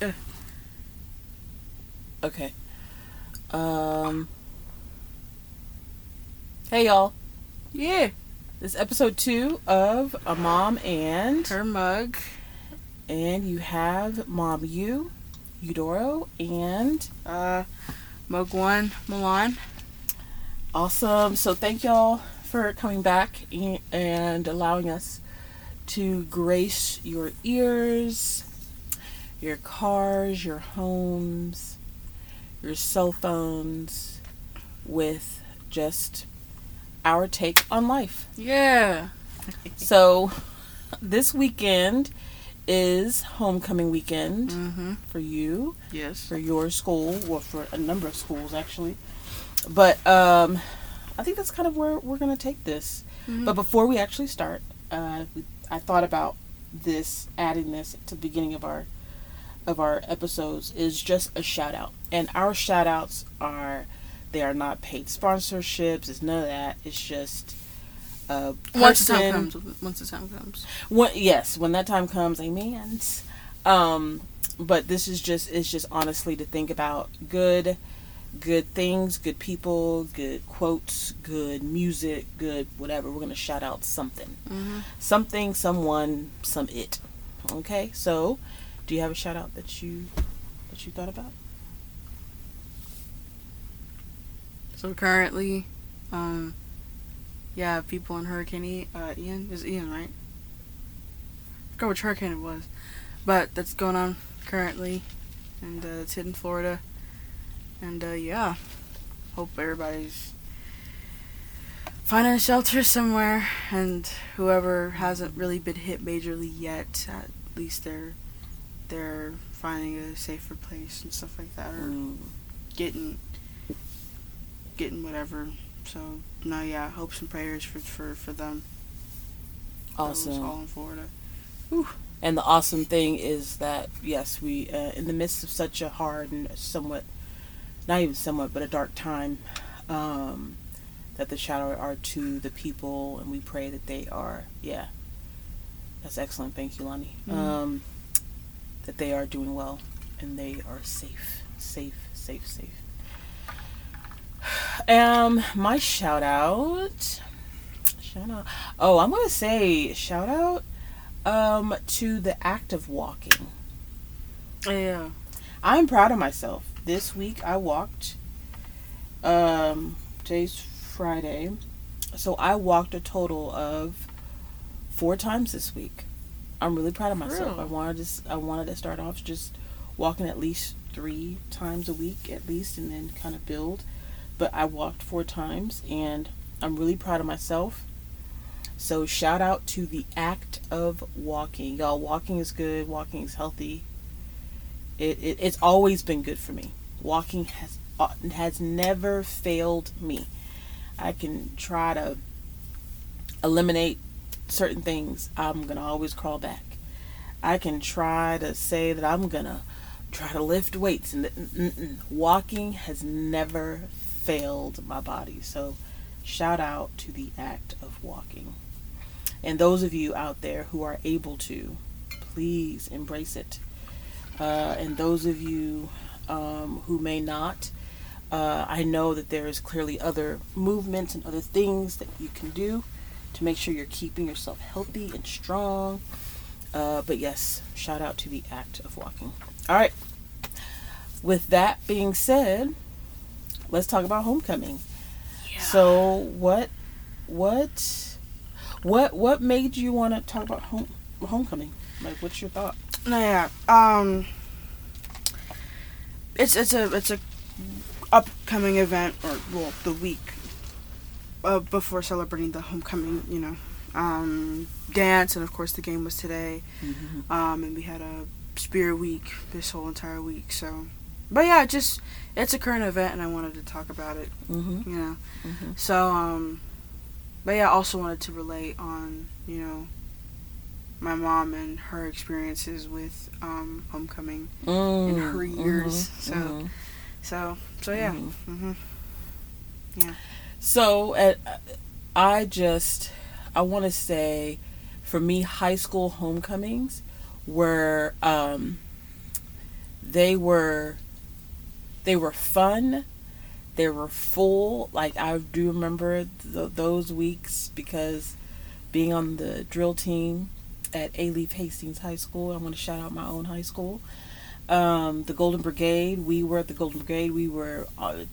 Uh. Okay. Um. Hey y'all. Yeah. This is episode two of a mom and Her mug. and you have mom you, Eudoro, and Uh, mug one, Milan. awesome. So thank y'all for coming back and allowing us to grace your ears, your cars, your homes, your cell phones with just our take on life. Yeah. So, this weekend is homecoming weekend Mm-hmm. for you, Yes. for your school, or for a number of schools actually. But um, I think that's kind of where we're going to take this. Mhm. But before we actually start, uh, I thought about this, adding this to the beginning of our of our episodes is just a shout out, and our shout outs are they are not paid sponsorships. It's none of that. It's just a person. once the time comes. Once the time comes. When, yes, when that time comes, amen. Um, but this is just it's just honestly to think about good, good things, good people, good quotes, good music, good whatever. We're gonna shout out something, Mm-hmm. something, someone, some it. Okay, so do you have a shout out that you that you thought about? So currently, um, yeah, people in Hurricane uh, Ian is Ian, right? I forgot which hurricane it was, but that's going on currently, and uh, it's hitting Florida, and uh, yeah, hope everybody's finding a shelter somewhere, and whoever hasn't really been hit majorly yet, at least they're they're finding a safer place and stuff like that, or Mm, getting getting whatever. So no, yeah, hopes and prayers for for for them. Awesome. all in Florida. And the awesome thing is that yes, we uh, in the midst of such a hard and somewhat, not even somewhat, but a dark time, um, that the shadow are to the people, and we pray that they are. Yeah, that's excellent. Thank you, Lonnie. Mhm. Um, that they are doing well and they are safe, safe, safe, safe. Um, my shout out. Shout out. Oh, I'm gonna say shout out um to the act of walking. Yeah. I'm proud of myself. This week I walked um today's Friday. So I walked a total of four times this week. I'm really proud of myself. I wanted to I wanted to start off just walking at least 3 times a week at least and then kind of build. But I walked four times and I'm really proud of myself. So shout out to the act of walking. Y'all walking is good, walking is healthy. It, it it's always been good for me. Walking has uh, has never failed me. I can try to eliminate certain things. I'm gonna always crawl back. I can try to say that I'm gonna try to lift weights, and mm-mm. walking has never failed my body. So, shout out to the act of walking. And those of you out there who are able to, please embrace it. Uh, and those of you um, who may not, uh, I know that there is clearly other movements and other things that you can do to make sure you're keeping yourself healthy and strong. Uh, but yes, shout out to the act of walking. All right. With that being said, let's talk about homecoming. Yeah. So what, what, what, what made you want to talk about home homecoming? Like, what's your thought? no, yeah. Um. It's it's a it's a upcoming event or well the week uh, before celebrating the homecoming. You know, um, dance and of course the game was today. Mm-hmm. um, and we had a spirit week this whole entire week. So, but yeah, just it's a current event, and I wanted to talk about it. Mm-hmm. You know, Mm-hmm. so um, but yeah, I also wanted to relate on you know my mom and her experiences with um homecoming Mm, in her years. mhm, So, mhm, so so yeah. mhm. hmm So, uh, I just, I want to say, for me, high school homecomings were um, they were they were fun they were full like i do remember th- those weeks because being on the drill team at Alief Hastings High School. I want to shout out my own high school. Um, the Golden Brigade. We were at the Golden Brigade. We were uh,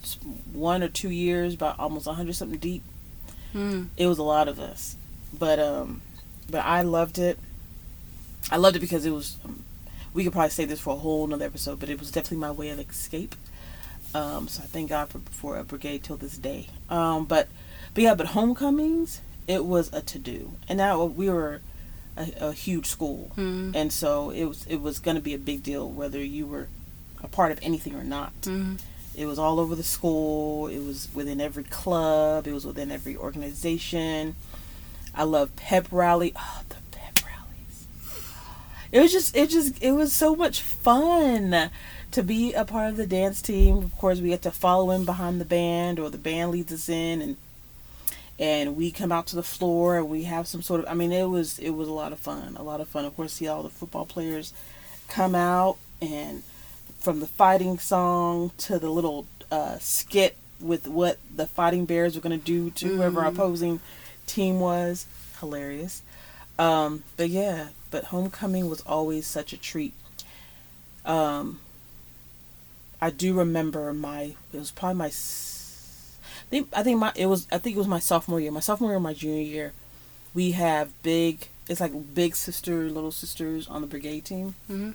one or two years, about almost hundred something deep. Mm. It was a lot of us, but um, but I loved it. I loved it because it was. Um, we could probably say this for a whole another episode, but it was definitely my way of escape. Um, so I thank God for for a brigade till this day. Um, but but yeah, but homecomings it was a to do, and now we were a, a huge school, Mm. and so it was it was going to be a big deal whether you were a part of anything or not. Mm. It was all over the school. It was within every club. It was within every organization. I love pep rally. Oh, the pep rallies. It was just it just it was so much fun to be a part of the dance team. Of course, we get to follow in behind the band or the band leads us in and and we come out to the floor and we have some sort of I mean it was it was a lot of fun. A lot of fun. Of course, see all the football players come out and from the fighting song to the little uh, skit with what the fighting bears were going to do to whoever our Mhm. opposing team was hilarious um, but yeah but homecoming was always such a treat um, i do remember my it was probably my think, I think my it was I think it was my sophomore year. My sophomore year my junior year we have big it's like big sister little sisters on the brigade team. Mm.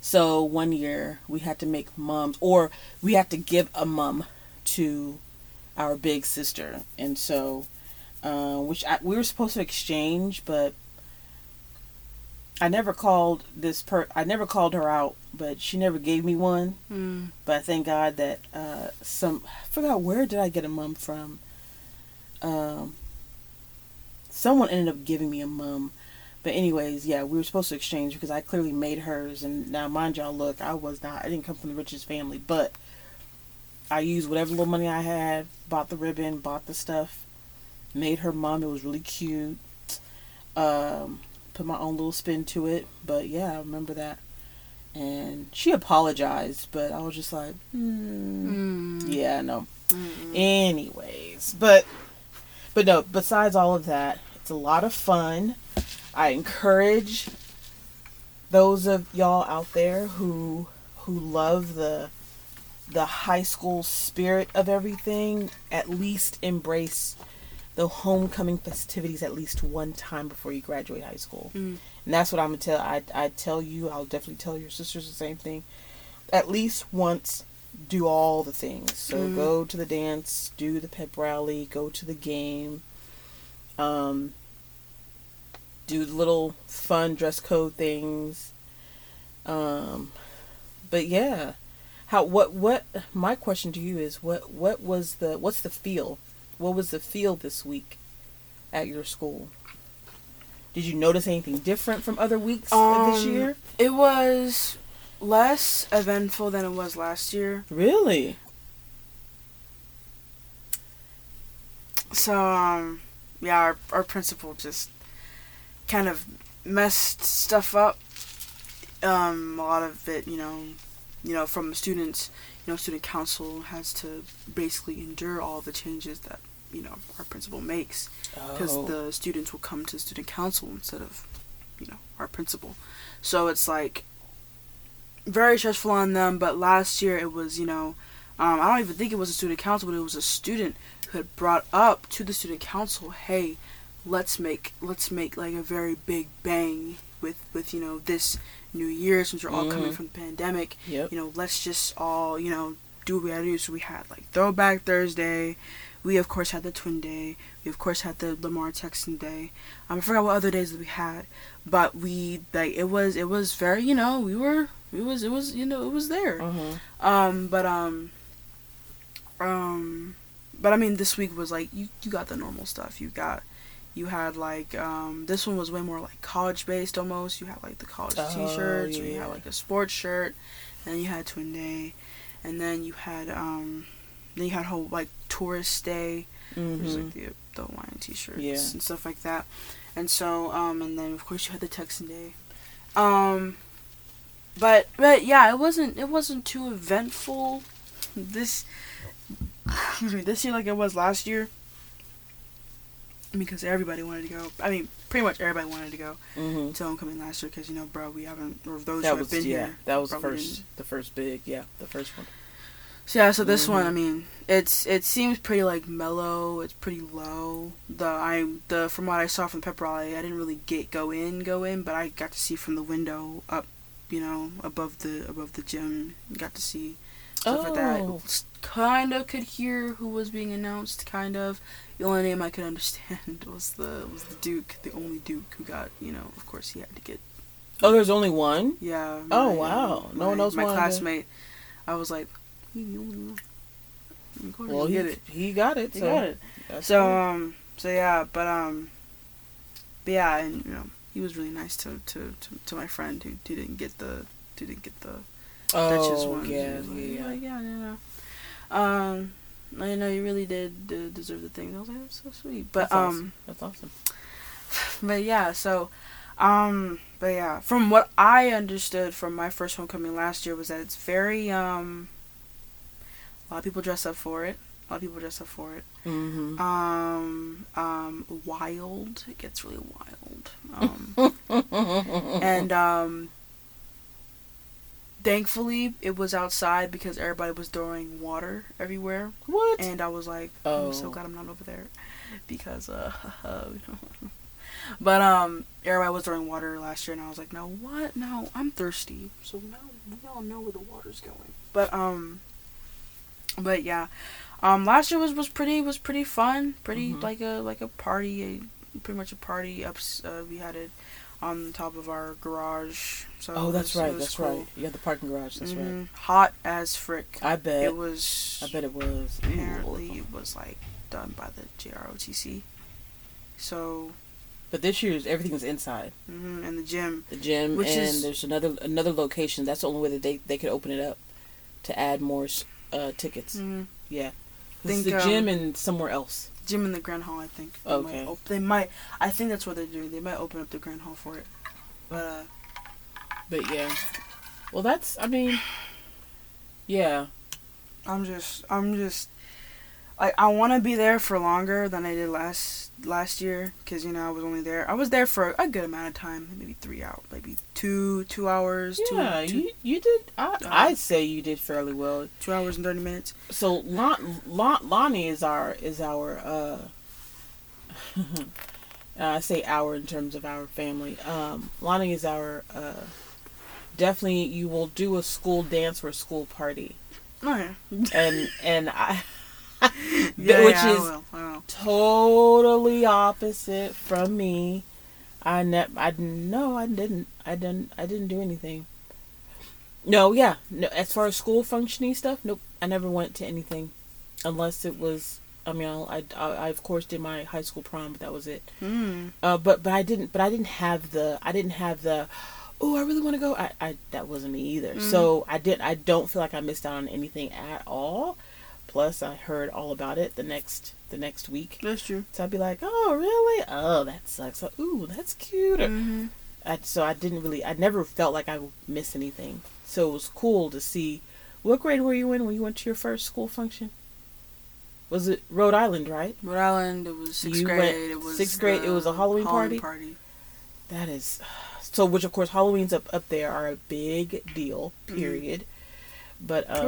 so one year we had to make mums, or we had to give a mum to our big sister, and so, uh, which I, we were supposed to exchange, but I never called this per. I never called her out, but she never gave me one. Mm. But I thank God that uh, some. I forgot where did I get a mum from. Um, someone ended up giving me a mum. But anyways, yeah, we were supposed to exchange because I clearly made hers, and now mind y'all, look, I was not, I didn't come from the richest family, but I used whatever little money I had, bought the ribbon, bought the stuff, made her mom. It was really cute. Um, put my own little spin to it, but yeah, I remember that. And she apologized, but I was just like, hmm, Mm. yeah, no. Mm. Anyways, but but no, besides all of that, it's a lot of fun. I encourage those of y'all out there who who love the the high school spirit of everything, at least embrace the homecoming festivities at least one time before you graduate high school. Mm. And that's what I'm gonna tell I I tell you, I'll definitely tell your sisters the same thing. At least once do all the things. So Mhm. go to the dance, do the pep rally, go to the game, um, do the little fun dress code things. Um, but yeah, how what what my question to you is what what was the what's the feel? What was the feel this week at your school? Did you notice anything different from other weeks of this Um, year? It was less eventful than it was last year. Really? So, um, yeah, our, our principal just kind of messed stuff up. Um, a lot of it, you know, you know, from students, you know, student council has to basically endure all the changes that, you know, our principal makes. because Oh. the students will come to student council instead of you know our principal so it's like very stressful on them but last year it was you know um, i don't even think it was a student council but it was a student who had brought up to the student council hey let's make let's make like a very big bang with with you know this new year since we're all coming Mhm. from the pandemic Yep. you know, let's just all, you know, do what we gotta do. So we had like Throwback Thursday. We of course had the Twin Day. We of course had the Lamar Texan Day. Um, I forgot what other days that we had, but we like it was it was very you know we were it was it was you know it was there. Mhm. Um, but um, um, but I mean this week was like you you got the normal stuff. You got you had like um this one was way more like college based almost. You had like the college Oh, t-shirts. Or you had like a sports shirt. And then you had Twin Day, and then you had um, then you had whole like tourist day, which is Mhm. like the the Hawaiian t-shirts Yeah. and stuff like that. And so um, and then of course you had the Texan Day, um, but but but yeah, it wasn't it wasn't too eventful. This excuse me, this year like it was last year. Because everybody wanted to go. I mean, pretty much everybody wanted to go Mm-hmm. to homecoming last year. Because you know, bro, we haven't. Or those That who was have been yeah. here. That was the first. didn't. The first big. Yeah. The first one. So yeah, so this one, Mhm. I mean, it's it seems pretty like mellow. It's pretty low. The I the from what I saw from the Pep Rally, I didn't really get go in go in, but I got to see from the window up, you know, above the above the gym. Got to see stuff like that. Oh. Kind of could hear who was being announced. Kind of. The only name I could understand was the was the Duke, the only Duke who got you know. Of course, he had to get Oh, there's only one. yeah. Oh, wow. No my- one else My classmate. I was like, "He the only one." Of course, Well, he he get it. he got it. He so got it. So good. um, so yeah, but um, but yeah, and you know, he was really nice to to, to, to my friend who, who didn't get the who didn't get the Duchess oh one. He yeah, was like, yeah, yeah. yeah, um, I know you really did deserve the thing. I was like, that's so sweet. But That's um, awesome. That's awesome. but yeah, so um, but yeah, from what I understood from my first homecoming last year was that it's very um. A lot of people dress up for it. A lot of people dress up for it. Mm-hmm. um um wild it gets really wild um and um thankfully it was outside because everybody was throwing water everywhere. What? and i was like i'm so Oh. glad i'm not over there because uh but um everybody was throwing water last year and i was like no what? No i'm thirsty. So now we all know where the water's going. But um but yeah. Um last year was was pretty was pretty fun. Pretty Mhm. like a like a party a, pretty much a party ups uh, we had it on top of our garage so oh, that's was- right. That's cool. right. You got the parking garage. That's right. Mhm. hot as frick I bet. it was I bet it was. Ooh. apparently it was like done by the JROTC. So, But this year's everything was inside Mm-hmm. and the gym. the gym, and is- there's another another location. That's the only way that they they could open it up to add more uh, tickets. hmm Yeah, Think, it's the gym um, and somewhere else. Gym in the Grand Hall, I think. They Okay. Might op- they might. I think that's what they're doing. They might open up the Grand Hall for it. But uh, But yeah, well, that's I mean, yeah, I'm just, I'm just, like, I want to be there for longer than I did last last year because you know I was only there. I was there for a good amount of time, maybe three hours, maybe two two hours, yeah. two, two, you you did. I Uh, I'd say you did fairly well. two hours and thirty minutes. So Lon, Lon, Lonnie is our is our uh, I say our in terms of our family. Um, Lonnie is our uh, definitely. You will do a school dance or a school party, Oh yeah, and and I, yeah, which yeah, is I will, I will. totally opposite from me. I ne- I no, I didn't. I didn't. I didn't do anything. No, yeah. No, as far as school functioning stuff, nope. I never went to anything, unless it was. I mean, I, I, I of course did my high school prom, but that was it. Mm. Uh, but but I didn't. But I didn't have the. I didn't have the. Oh, I really want to go. I, I that wasn't me either. Mhm. So I did. I don't feel like I missed out on anything at all. Plus, I heard all about it the next the next week. That's true. So I'd be like, oh, really? Oh, that sucks. So, ooh, that's cute. Or- hmm I, so I didn't really, I never felt like I would miss anything. So it was cool to see. What grade were you in when you went to your first school function? Was it Rhode Island, right? Rhode Island. It was sixth You grade. it was sixth grade, it was a Halloween party? party. That is. So, which of course, Halloween's up, up there are a big deal, period. But, Of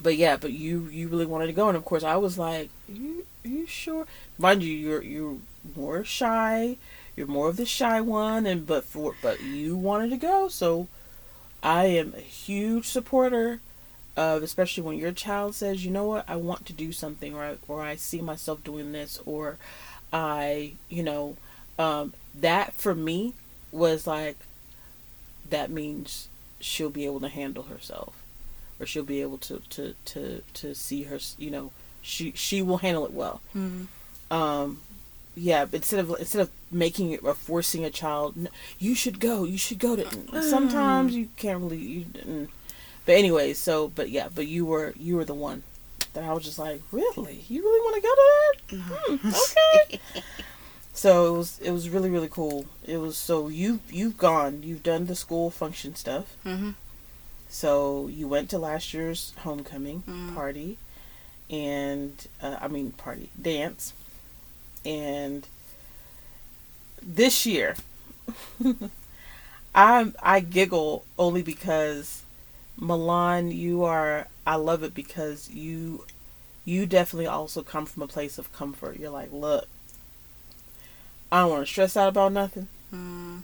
but yeah, but you you really wanted to go, and of course I was like, you you sure? Mind you, you're you're more shy. You're more of the shy one, and but for but you wanted to go, so I am a huge supporter of, especially when your child says, you know what, I want to do something, or I, or I see myself doing this, or I, you know, um, that for me was like, that means she'll be able to handle herself or she'll be able to to to to see her you know she she will handle it well hmm um yeah but instead of instead of making it or forcing a child you should go you should go to sometimes you can't really you mm. but anyway so but yeah but you were you were the one that i was just like really you really want to go to that Hmm, okay So it was it was really really cool. It was so you you've gone you've done the school function stuff. Mm-hmm. So you went to last year's homecoming Mm. party, and uh, I mean party dance, and this year, I I giggle only because Milan, you are I love it because you you definitely also come from a place of comfort. You're like, look, I don't want to stress out about nothing. Mm.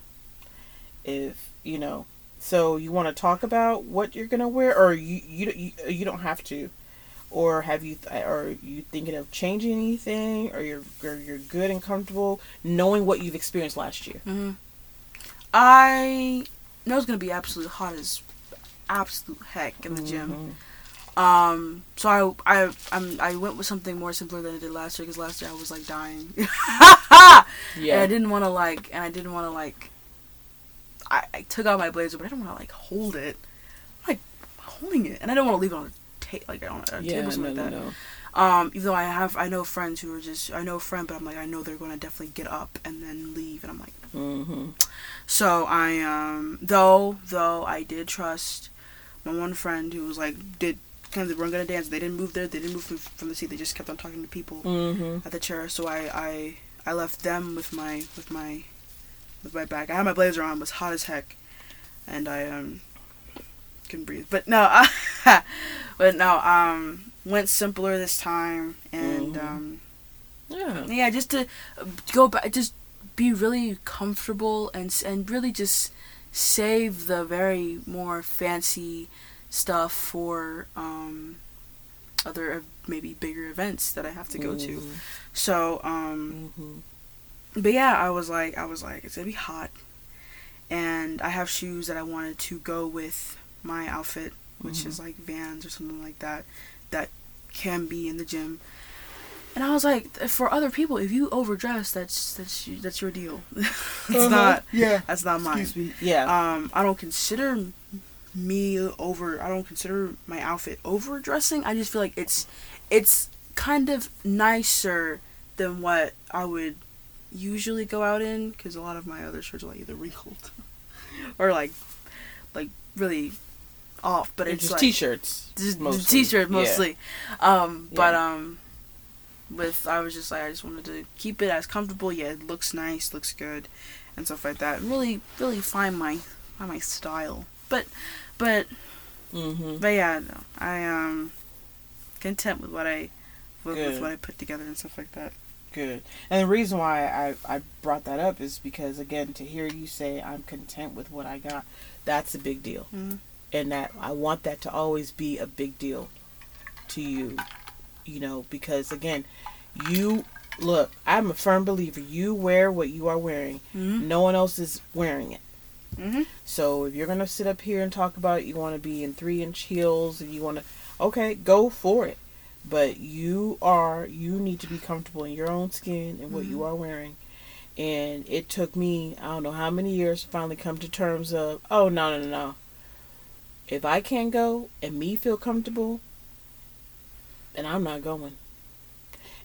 If you know, so you want to talk about what you're gonna wear, or you you you, you don't have to, or have you or are you thinking of changing anything, or you're or you're good and comfortable knowing what you've experienced last year. Mm-hmm. I know it's gonna be absolutely hot as absolute heck in the gym. Mhm. Um, so I I I'm, I went with something more simpler than I did last year because last year I was like dying. And I didn't want to like, and I didn't want to like. I, I took out my blazer, but I don't want to like hold it, I'm like holding it, and I don't want to leave it on a ta- like on a Yeah. table No, something no, like that. no. Um, even though I have, I know friends who are just, I know a friend, but I'm like, I know they're going to definitely get up and then leave, and I'm like, Mm-hmm. so I, um, though, though I did trust my one friend who was like, did kind of, they weren't to dance. They didn't move there. They didn't move from, from the seat. They just kept on talking to people Mm-hmm. at the chair. So I, I, I left them with my, with my, with my back. I had my blazer on. It was hot as heck, and I, um, couldn't breathe. But no, but no, um, went simpler this time, and Mhm. um, Yeah. yeah, just to go back, just be really comfortable and and really just save the very more fancy stuff for um other uh, maybe bigger events that I have to go to. So um Mm-hmm. But yeah, I was like I was like it's to be hot and I have shoes that I wanted to go with my outfit, which Mhm. is like Vans or something like that that can be in the gym. And I was like, for other people, if you overdress, that's that's that's your deal. it's not Yeah. that's not mine. Excuse me. Yeah. Um, I don't consider me over. I don't consider my outfit overdressing. I just feel like it's it's kind of nicer than what I would usually go out in because a lot of my other shirts are like either wrinkled or like like really off. But It's it's just like t-shirts. just mostly. t-shirt Yeah. mostly. Um, but Yeah. um, with I was just like I just wanted to keep it as comfortable. Yeah, it looks nice, looks good, and stuff like that. And really, really find my find my style. But but Mm-hmm. but yeah, no, I um content with what I with, with what I put together and stuff like that. Good. And the reason why I, I brought that up is because, again, to hear you say I'm content with what I got, that's a big deal. Mhm. And that I want that to always be a big deal to you, you know, because, again, you look, I'm a firm believer. You wear what you are wearing, Mm-hmm. no one else is wearing it. Mm-hmm. So if you're going to sit up here and talk about it, you want to be in three inch heels and you want to, okay, go for it. But you are, you need to be comfortable in your own skin and what you Mhm. are wearing. And it took me, I don't know how many years to finally come to terms of, oh, no, no, no, no. If I can't go and me feel comfortable, then I'm not going.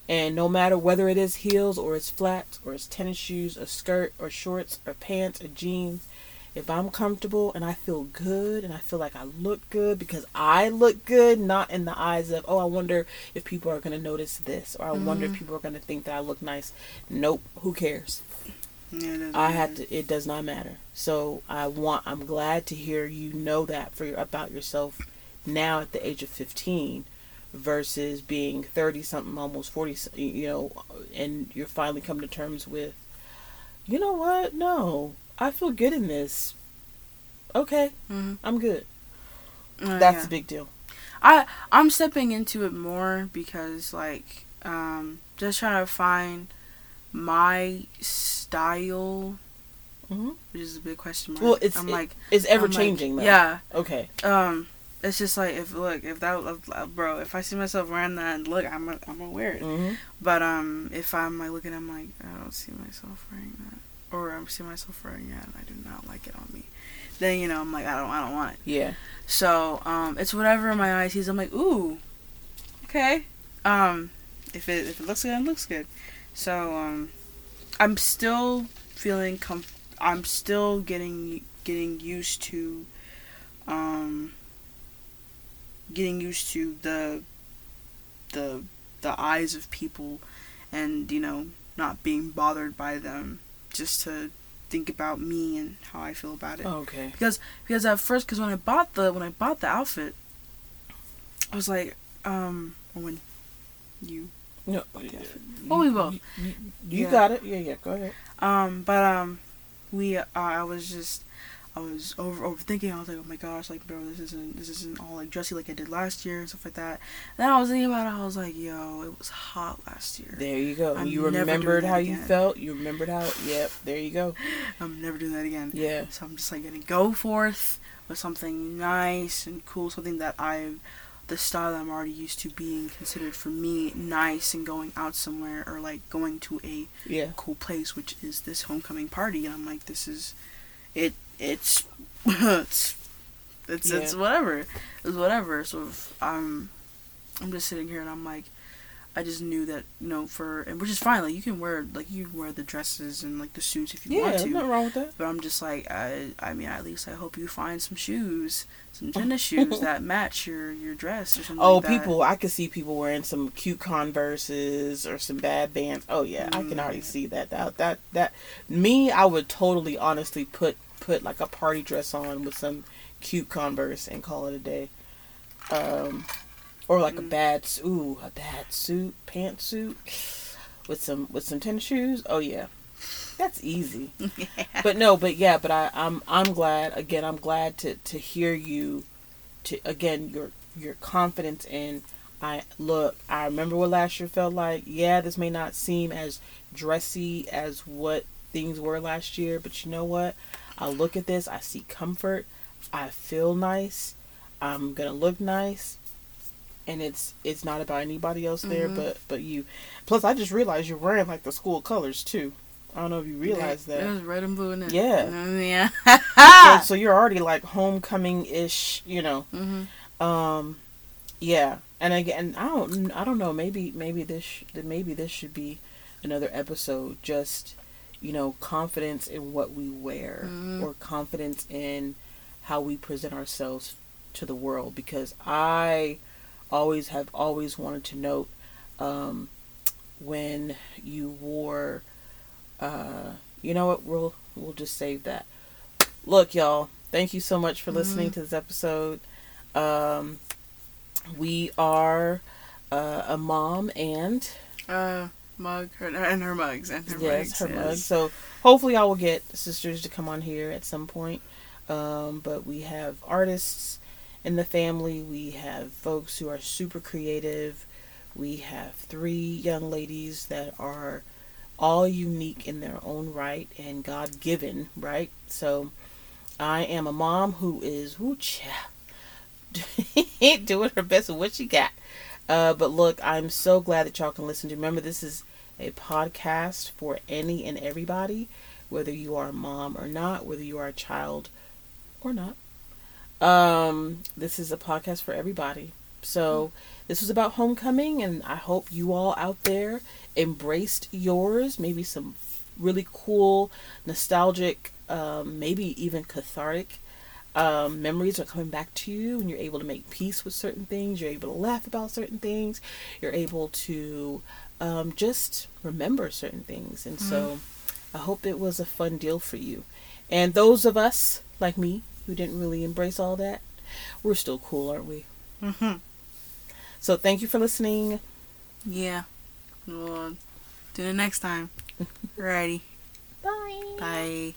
And no matter whether it is heels or it's flats or it's tennis shoes, a skirt or shorts or pants or jeans, if I'm comfortable and I feel good and I feel like I look good because I look good, not in the eyes of, oh, I wonder if people are going to notice this or I wonder if Mhm. people are going to think that I look nice. Nope, who cares? Yeah, I have to. It does not matter. So I want. I'm glad to hear you know that for your, about yourself now at the age of 15 versus being 30 something, almost 40. You know, and you're finally come to terms with. You know what? No, I feel good in this. Okay, Mhm. I'm good. Uh, That's yeah. a big deal. I I'm stepping into it more because like um just trying to find my style, hmm which is a big question mark. Well, it's I'm it- like it's ever I'm like, changing though. Yeah. Okay. Um. It's just like if look if that uh, bro if I see myself wearing that look I'm gonna, I'm gonna wear it. hmm But um if I'm like looking I'm like I don't see myself wearing that or I see myself wearing that and I do not like it on me. Then you know I'm like I don't I don't want it. Yeah. So, um, it's whatever in my eye sees. I'm like, ooh, okay. Um, if it if it looks good, it looks good. So, um, I'm still feeling com- I'm still getting getting used to um getting used to the the the eyes of people and you know not being bothered by them just to think about me and how I feel about it Okay. because because at first because when I bought the when I bought the outfit I was like um or when you No. Oh, we will. You, you- you Yeah. got it. Yeah, yeah. Go ahead. Um, but um, we uh, I was just I was over overthinking. I was like, oh my gosh, like bro, this isn't this isn't all like dressy like I did last year and stuff like that. And then I was thinking about it. I was like, yo, it was hot last year. There you go. I'm you remembered how you felt. You remembered how. Yep. There you go. I'm never doing that again. Yeah. So I'm just like gonna go forth with something nice and cool, something that I, the style that I'm already used to being considered for me nice and going out somewhere or like going to a Yeah. cool place, which is this homecoming party, and I'm like, this is, it, it's, it's, it's, it's whatever, it's whatever. So if I'm, I'm just sitting here and I'm like, I just knew that you know for and which is fine. Like you can wear like you can wear the dresses and like the suits if you Yeah. want to. nothing wrong with that. But I'm just like I I mean at least I hope you find some shoes, some tennis shoes that match your your dress or something. Oh, like that. people! I could see people wearing some cute Converses or some bad Vans. Oh yeah, I can already Mm. see that. That that that. Me, I would totally, honestly put put like a party dress on with some cute Converse and call it a day. Um, or like a Mm. bad s- ooh a bad suit pantsuit with some with some tennis shoes. Oh yeah, that's easy. but no, but yeah, but I, I'm I'm glad again. I'm glad to to hear you, to again your your confidence in. I look. I remember what last year felt like. Yeah, this may not seem as dressy as what things were last year, but you know what? I look at this. I see comfort. I feel nice. I'm gonna look nice, and it's it's not about anybody else there, Mhm. but but you. Plus, I just realized you're wearing like the school colors too. I don't know if you realize It that. was red and blue in it. Yeah. So, Yeah. so you're already like homecoming ish, you know. hmm Um, yeah, and again, I don't, I don't know. Maybe, maybe this, sh- maybe this should be another episode. Just, you know, confidence in what we wear, Mhm. or confidence in how we present ourselves to the world. Because I always have always wanted to note um, when you wore. Uh, you know what? We'll we'll just save that. Look, y'all. Thank you so much for listening Mhm. to this episode. Um, we are uh, a mom and Uh, mug her, and her mugs and her yes, mugs. her yes. mug. So hopefully, I will get sisters to come on here at some point. Um, but we have artists in the family. We have folks who are super creative. We have three young ladies that are all unique in their own right and God given, right? So I am a mom who is woo doing her best with what she got. Uh, but look, I'm so glad that y'all can listen to. Remember, this is a podcast for any and everybody, whether you are a mom or not, whether you are a child or not. Um, this is a podcast for everybody. So this was about homecoming, and I hope you all out there embraced yours. Maybe some really cool, nostalgic, um, maybe even cathartic um, memories are coming back to you, and you're able to make peace with certain things. You're able to laugh about certain things. You're able to um, just remember certain things, and so I hope it was a fun deal for you. And those of us like me who didn't really embrace all that, we're still cool, aren't we? hmm So thank you for listening. Yeah. Well, do it next time. Alrighty. Bye. Bye.